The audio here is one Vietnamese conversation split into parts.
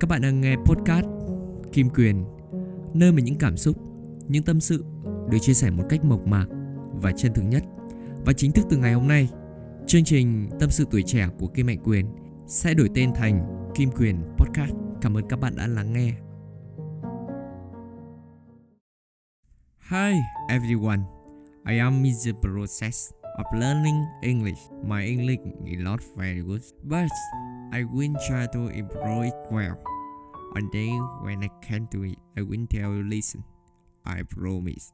Các bạn đang nghe podcast Kim Quyền Nơi mà những cảm xúc, những tâm sự được chia sẻ một cách mộc mạc và chân thực nhất. Và chính thức từ ngày hôm nay Chương trình Tâm sự tuổi trẻ của Kim Mạnh Quyền sẽ đổi tên thành Kim Quyền Podcast. Cảm ơn các bạn đã lắng nghe. Hi everyone. I am in the Process of learning English. My English is not very good, but I will try to improve it well. And then when I can do it, I will tell you listen. I promise.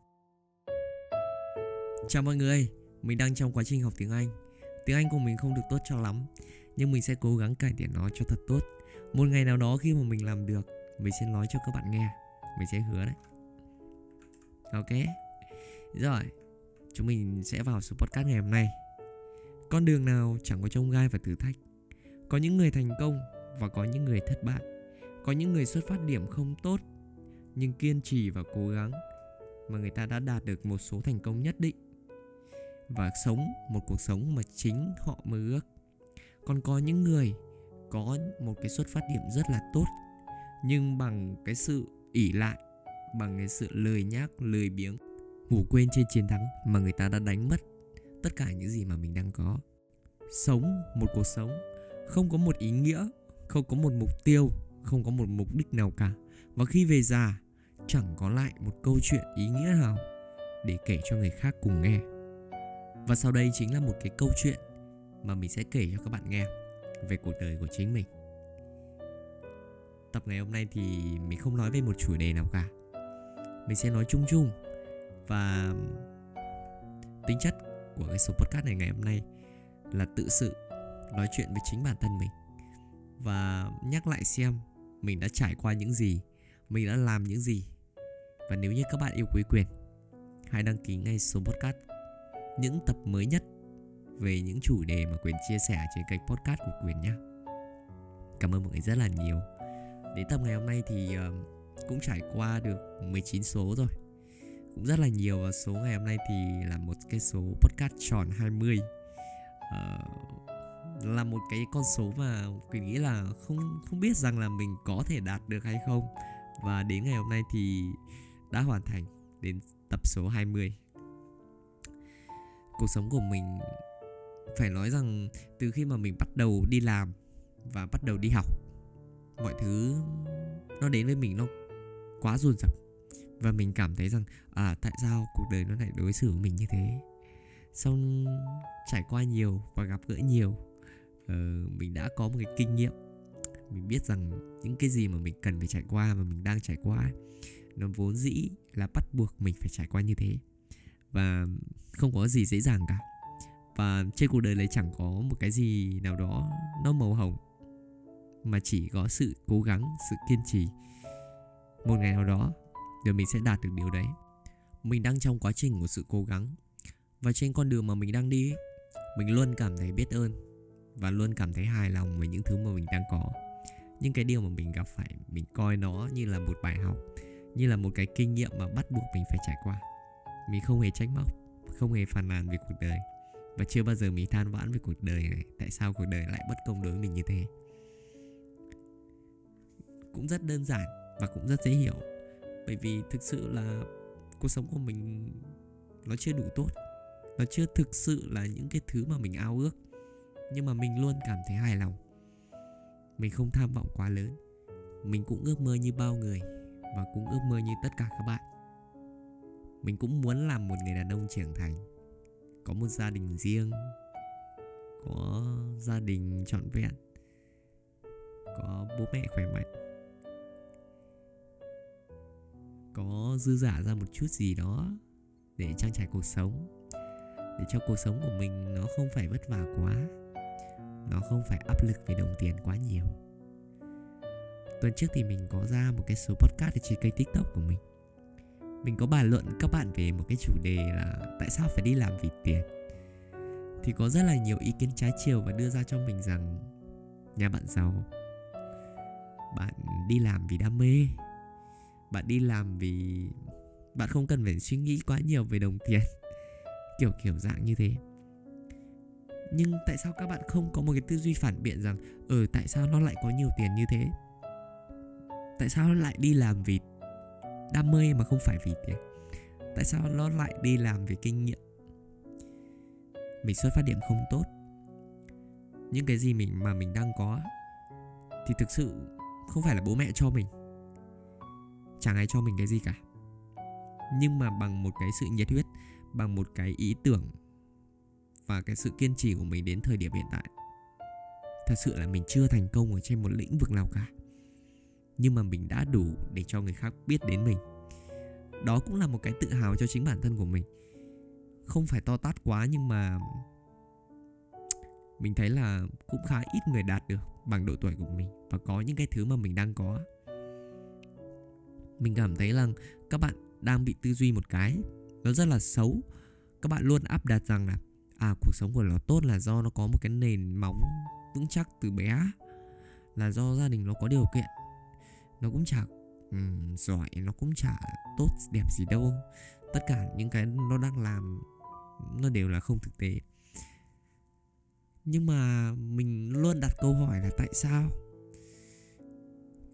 Chào mọi người, mình đang trong quá trình học tiếng Anh. Tiếng Anh của mình không được tốt cho lắm, nhưng mình sẽ cố gắng cải thiện nó cho thật tốt. Một ngày nào đó khi mà mình làm được, mình sẽ nói cho các bạn nghe. Mình sẽ hứa đấy. Ok. Rồi, chúng mình sẽ vào số podcast ngày hôm nay. Con đường nào chẳng có trông gai và thử thách. Có những người thành công và có những người thất bại. Có những người xuất phát điểm không tốt, nhưng kiên trì và cố gắng mà người ta đã đạt được một số thành công nhất định và sống một cuộc sống mà chính họ mơ ước. Còn có những người có một cái xuất phát điểm rất là tốt, nhưng bằng cái sự ỉ lại, bằng cái sự lười nhác lười biếng, ngủ quên trên chiến thắng mà người ta đã đánh mất tất cả những gì mà mình đang có sống một cuộc sống không có một ý nghĩa, không có một mục tiêu, không có một mục đích nào cả. Và khi về già, chẳng có lại một câu chuyện ý nghĩa nào để kể cho người khác cùng nghe. Và sau đây chính là một cái câu chuyện mà mình sẽ kể cho các bạn nghe về cuộc đời của chính mình. Tập ngày hôm nay thì mình không nói về một chủ đề nào cả. Mình sẽ nói chung chung. Và tính chất của cái số podcast này ngày hôm nay là tự sự nói chuyện với chính bản thân mình. Và nhắc lại xem mình đã trải qua những gì mình đã làm những gì. Và nếu như các bạn yêu quý quyền hãy đăng ký ngay số podcast những tập mới nhất về những chủ đề mà quyền chia sẻ trên kênh podcast của quyền nhé. Cảm ơn mọi người rất là nhiều. Đến tập ngày hôm nay thì uh, cũng trải qua được 19 số rồi. Cũng rất là nhiều và số ngày hôm nay thì là một cái số podcast tròn 20 uh, là một cái con số mà Quỳnh nghĩ là không không biết rằng là mình có thể đạt được hay không. Và đến ngày hôm nay thì đã hoàn thành đến tập số 20 cuộc sống của mình, phải nói rằng từ khi mà mình bắt đầu đi làm và bắt đầu đi học, mọi thứ nó đến với mình nó quá dồn dập. Và mình cảm thấy rằng à tại sao cuộc đời nó lại đối xử với mình như thế? Xong trải qua nhiều và gặp gỡ nhiều uh, mình đã có một cái kinh nghiệm. Mình biết rằng những cái gì mà mình cần phải trải qua và mình đang trải qua nó vốn dĩ là bắt buộc mình phải trải qua như thế. Và không có gì dễ dàng cả. Và trên cuộc đời này chẳng có một cái gì nào đó nó màu hồng mà chỉ có sự cố gắng sự kiên trì. Một ngày nào đó rồi mình sẽ đạt được điều đấy. Mình đang trong quá trình của sự cố gắng. Và trên con đường mà mình đang đi mình luôn cảm thấy biết ơn và luôn cảm thấy hài lòng với những thứ mà mình đang có. Những cái điều mà mình gặp phải, mình coi nó như là một bài học, như là một cái kinh nghiệm mà bắt buộc mình phải trải qua. Mình không hề trách móc, không hề phàn nàn về cuộc đời và chưa bao giờ mình than vãn về cuộc đời này, tại sao cuộc đời lại bất công đối với mình như thế. Cũng rất đơn giản và cũng rất dễ hiểu, bởi vì thực sự là cuộc sống của mình nó chưa đủ tốt, nó chưa thực sự là những cái thứ mà mình ao ước nhưng mà mình luôn cảm thấy hài lòng. Mình không tham vọng quá lớn. Mình cũng ước mơ như bao người và cũng ước mơ như tất cả các bạn. Mình cũng muốn làm một người đàn ông trưởng thành. Có một gia đình riêng. Có gia đình trọn vẹn. Có bố mẹ khỏe mạnh. Có dư giả ra một chút gì đó để trang trải cuộc sống. Để cho cuộc sống của mình nó không phải vất vả quá nó không phải áp lực về đồng tiền quá nhiều. Tuần trước thì mình có ra một cái số podcast ở trên kênh tiktok của mình. Mình có bàn luận các bạn về một cái chủ đề là tại sao phải đi làm vì tiền. Thì có rất là nhiều ý kiến trái chiều và đưa ra cho mình rằng, nhà bạn giàu, bạn đi làm vì đam mê, bạn đi làm vì bạn không cần phải suy nghĩ quá nhiều về đồng tiền. Kiểu kiểu dạng như thế nhưng tại sao các bạn không có một cái tư duy phản biện rằng ờ tại sao nó lại có nhiều tiền như thế? Tại sao nó lại đi làm vì đam mê mà không phải vì tiền? Tại sao nó lại đi làm vì kinh nghiệm? Mình xuất phát điểm không tốt. Những cái gì mình, mà mình đang có thì thực sự không phải là bố mẹ cho mình. Chẳng ai cho mình cái gì cả. Nhưng mà bằng một cái sự nhiệt huyết, bằng một cái ý tưởng và cái sự kiên trì của mình đến thời điểm hiện tại. Thật sự là mình chưa thành công ở trên một lĩnh vực nào cả. Nhưng mà mình đã đủ để cho người khác biết đến mình. Đó cũng là một cái tự hào cho chính bản thân của mình. Không phải to tát quá nhưng mà mình thấy là cũng khá ít người đạt được bằng độ tuổi của mình và có những cái thứ mà mình đang có. Mình cảm thấy rằng các bạn đang bị tư duy một cái, nó rất là xấu. Các bạn luôn áp đặt rằng là à cuộc sống của nó tốt là do nó có một cái nền móng vững chắc từ bé. Là do gia đình nó có điều kiện. Nó cũng chả um, giỏi nó cũng chả tốt đẹp gì đâu. Tất cả những cái nó đang làm nó đều là không thực tế. Nhưng mà mình luôn đặt câu hỏi là tại sao?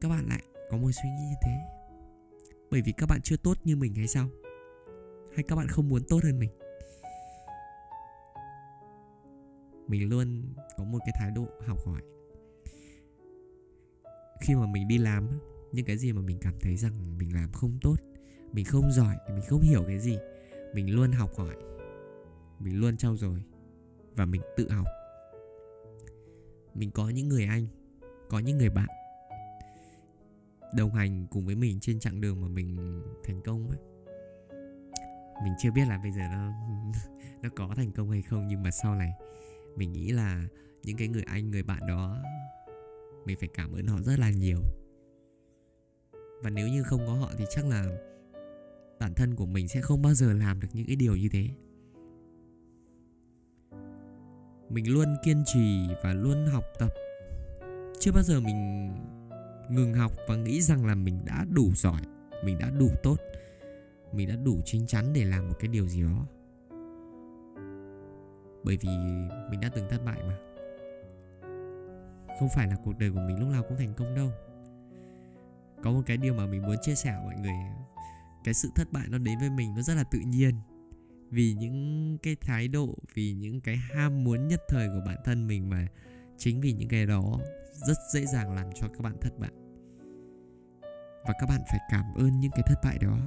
Các bạn lại có một suy nghĩ như thế? Bởi vì các bạn chưa tốt như mình hay sao? Hay các bạn không muốn tốt hơn mình? Mình luôn có một cái thái độ học hỏi. Khi mà mình đi làm những cái gì mà mình cảm thấy rằng mình làm không tốt, mình không giỏi, mình không hiểu cái gì, mình luôn học hỏi. Mình luôn trau dồi và mình tự học. Mình có những người anh, có những người bạn đồng hành cùng với mình trên chặng đường mà mình thành công ấy mình chưa biết là bây giờ nó nó có thành công hay không, nhưng mà sau này mình nghĩ là những cái người anh, người bạn đó, mình phải cảm ơn họ rất là nhiều. Và nếu như không có họ thì chắc là bản thân của mình sẽ không bao giờ làm được những cái điều như thế. Mình luôn kiên trì và luôn học tập. Chưa bao giờ mình ngừng học và nghĩ rằng là mình đã đủ giỏi, mình đã đủ tốt, mình đã đủ chín chắn để làm một cái điều gì đó bởi vì mình đã từng thất bại mà. Không phải là cuộc đời của mình lúc nào cũng thành công đâu. Có một cái điều mà mình muốn chia sẻ với mọi người, cái sự thất bại nó đến với mình nó rất là tự nhiên. Vì những cái thái độ, vì những cái ham muốn nhất thời của bản thân mình mà chính vì những cái đó rất dễ dàng làm cho các bạn thất bại. Và các bạn phải cảm ơn những cái thất bại đó.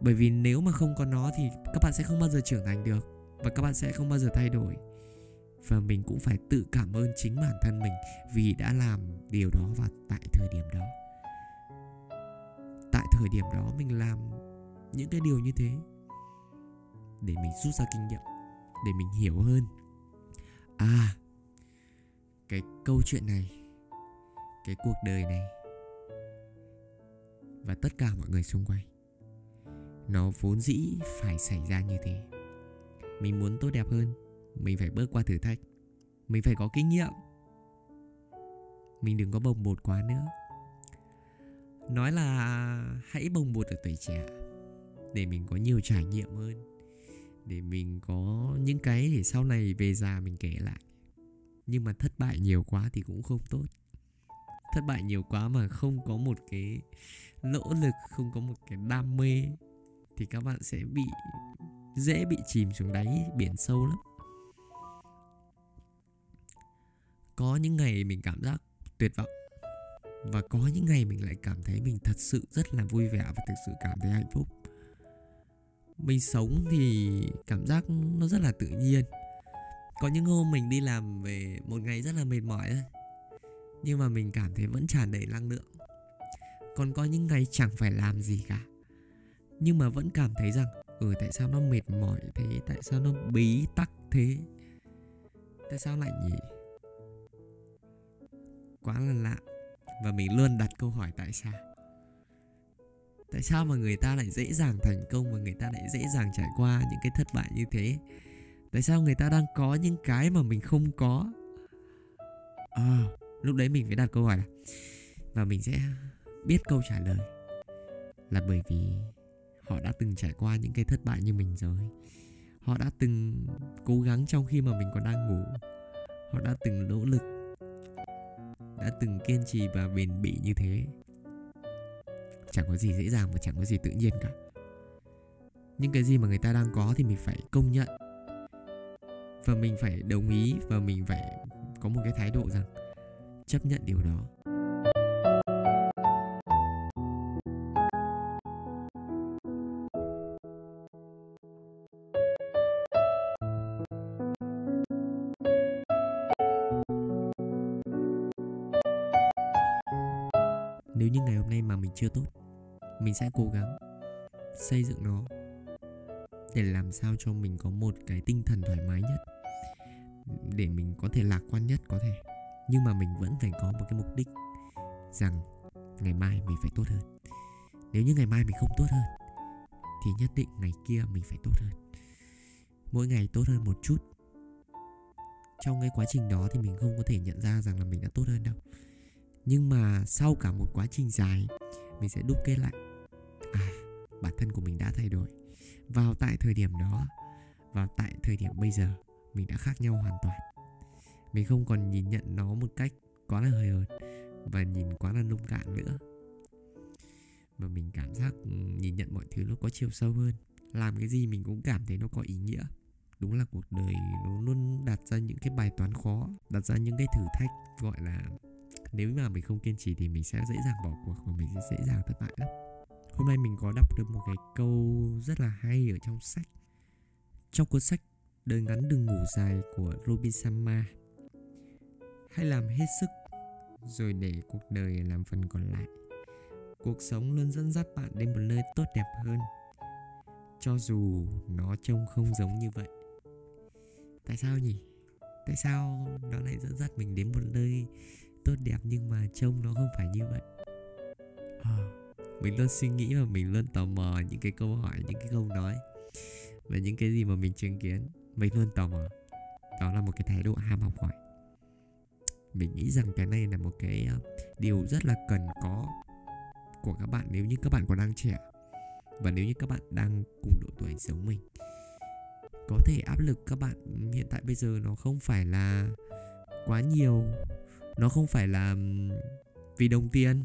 Bởi vì nếu mà không có nó thì các bạn sẽ không bao giờ trưởng thành được và các bạn sẽ không bao giờ thay đổi. Và mình cũng phải tự cảm ơn chính bản thân mình vì đã làm điều đó và tại thời điểm đó. Tại thời điểm đó mình làm những cái điều như thế để mình rút ra kinh nghiệm, để mình hiểu hơn. À cái câu chuyện này, cái cuộc đời này và tất cả mọi người xung quanh, nó vốn dĩ phải xảy ra như thế mình muốn tốt đẹp hơn. Mình phải bước qua thử thách. Mình phải có kinh nghiệm. Mình đừng có bồng bột quá nữa. Nói là hãy bồng bột ở tuổi trẻ để mình có nhiều trải nghiệm hơn, để mình có những cái để sau này về già mình kể lại. Nhưng mà thất bại nhiều quá thì cũng không tốt. Thất bại nhiều quá mà không có một cái nỗ lực, không có một cái đam mê thì các bạn sẽ bị dễ bị chìm xuống đáy biển sâu lắm. Có những ngày mình cảm giác tuyệt vọng và có những ngày mình lại cảm thấy mình thật sự rất là vui vẻ và thực sự cảm thấy hạnh phúc. Mình sống thì cảm giác nó rất là tự nhiên. Có những hôm mình đi làm về một ngày rất là mệt mỏi thôi nhưng mà mình cảm thấy vẫn tràn đầy năng lượng. Còn có những ngày chẳng phải làm gì cả, nhưng mà vẫn cảm thấy rằng ừ tại sao nó mệt mỏi thế? Tại sao nó bí tắc thế? Tại sao lại nhỉ? Quá là lạ. Và mình luôn đặt câu hỏi tại sao? Tại sao mà người ta lại dễ dàng thành công và người ta lại dễ dàng trải qua những cái thất bại như thế? Tại sao người ta đang có những cái mà mình không có? À, lúc đấy mình phải đặt câu hỏi là và mình sẽ biết câu trả lời. Là bởi vì họ đã từng trải qua những cái thất bại như mình rồi. Họ đã từng cố gắng trong khi mà mình còn đang ngủ. Họ đã từng nỗ lực. Đã từng kiên trì và bền bỉ như thế. Chẳng có gì dễ dàng và chẳng có gì tự nhiên cả. Những cái gì mà người ta đang có thì mình phải công nhận. Và mình phải đồng ý và mình phải có một cái thái độ rằng chấp nhận điều đó. Sẽ cố gắng xây dựng nó để làm sao cho mình có một cái tinh thần thoải mái nhất, để mình có thể lạc quan nhất có thể. Nhưng mà mình vẫn phải có một cái mục đích rằng ngày mai mình phải tốt hơn. Nếu như ngày mai mình không tốt hơn, thì nhất định ngày kia mình phải tốt hơn. Mỗi ngày tốt hơn một chút. Trong cái quá trình đó thì mình không có thể nhận ra rằng là mình đã tốt hơn đâu. Nhưng mà sau cả một quá trình dài, mình sẽ đúc kết lại à bản thân của mình đã thay đổi. Vào tại thời điểm đó, vào tại thời điểm bây giờ, mình đã khác nhau hoàn toàn. Mình không còn nhìn nhận nó một cách quá là hời hợt và nhìn quá là nông cạn nữa. Mà mình cảm giác ừ, nhìn nhận mọi thứ nó có chiều sâu hơn. Làm cái gì mình cũng cảm thấy nó có ý nghĩa. Đúng là cuộc đời nó luôn đặt ra những cái bài toán khó, đặt ra những cái thử thách, gọi là, nếu mà mình không kiên trì thì mình sẽ dễ dàng bỏ cuộc và mình sẽ dễ dàng thất bại lắm hôm nay mình có đọc được một cái câu rất là hay ở trong sách. Trong cuốn sách đời ngắn đừng ngủ dài của Robin Sharma, hãy làm hết sức rồi để cuộc đời làm phần còn lại. Cuộc sống luôn dẫn dắt bạn đến một nơi tốt đẹp hơn, cho dù nó trông không giống như vậy. Tại sao nhỉ? Tại sao nó lại dẫn dắt mình đến một nơi tốt đẹp nhưng mà trông nó không phải như vậy? Mình luôn suy nghĩ và mình luôn tò mò những cái câu hỏi, những cái câu nói và những cái gì mà mình chứng kiến. Mình luôn tò mò. Đó là một cái thái độ ham học hỏi. Mình nghĩ rằng cái này là một cái ờ, điều rất là cần có của các bạn nếu như các bạn còn đang trẻ và nếu như các bạn đang cùng độ tuổi giống mình. Có thể áp lực các bạn hiện tại bây giờ nó không phải là quá nhiều. Nó không phải là vì đồng tiền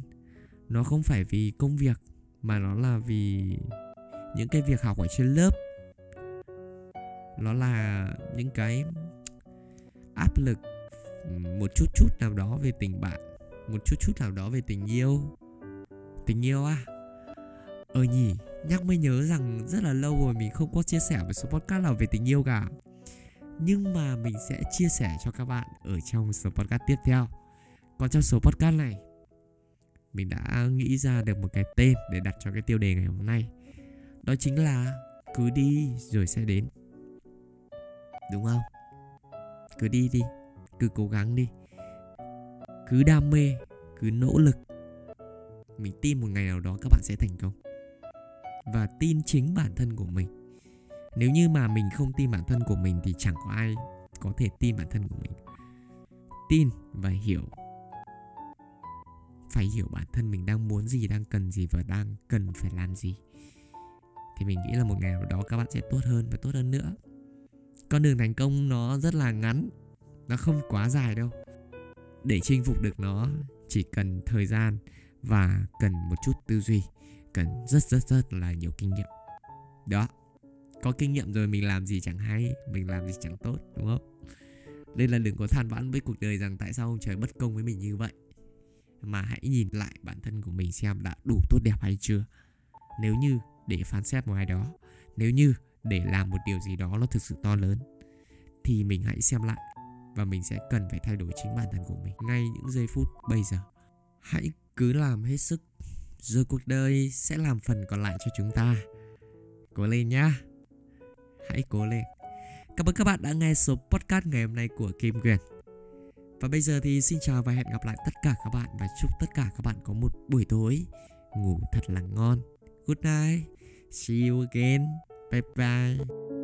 nó không phải vì công việc, mà nó là vì những cái việc học ở trên lớp. Nó là những cái áp lực một chút chút nào đó về tình bạn, một chút chút nào đó về tình yêu. Tình yêu à? Ờ nhỉ, nhắc mới nhớ rằng rất là lâu rồi mình không có chia sẻ với số podcast nào về tình yêu cả. Nhưng mà mình sẽ chia sẻ cho các bạn ở trong số podcast tiếp theo. Còn trong số podcast này mình đã nghĩ ra được một cái tên để đặt cho cái tiêu đề ngày hôm nay. Đó chính là cứ đi rồi sẽ đến. Đúng không? Cứ đi đi, cứ cố gắng đi. Cứ đam mê, cứ nỗ lực. Mình tin một ngày nào đó các bạn sẽ thành công. Và tin chính bản thân của mình. Nếu như mà mình không tin bản thân của mình thì chẳng có ai có thể tin bản thân của mình. Tin và hiểu phải hiểu bản thân mình đang muốn gì, đang cần gì và đang cần phải làm gì. Thì mình nghĩ là một ngày nào đó các bạn sẽ tốt hơn và tốt hơn nữa. Con đường thành công nó rất là ngắn, nó không quá dài đâu. Để chinh phục được nó, chỉ cần thời gian và cần một chút tư duy, cần rất rất rất là nhiều kinh nghiệm. Đó, có kinh nghiệm rồi mình làm gì chẳng hay, mình làm gì chẳng tốt, đúng không? Nên là đừng có than vãn với cuộc đời rằng tại sao ông trời bất công với mình như vậy mà hãy nhìn lại bản thân của mình xem đã đủ tốt đẹp hay chưa. Nếu như để phán xét một ai đó, nếu như để làm một điều gì đó nó thực sự to lớn, thì mình hãy xem lại và mình sẽ cần phải thay đổi chính bản thân của mình ngay những giây phút bây giờ. Hãy cứ làm hết sức, rồi cuộc đời sẽ làm phần còn lại cho chúng ta. Cố lên nhá. Hãy cố lên. Cảm ơn các bạn đã nghe số podcast ngày hôm nay của kim quyền và bây giờ thì xin chào và hẹn gặp lại tất cả các bạn và chúc tất cả các bạn có một buổi tối ngủ thật là ngon. Good night. See you again. Bye bye.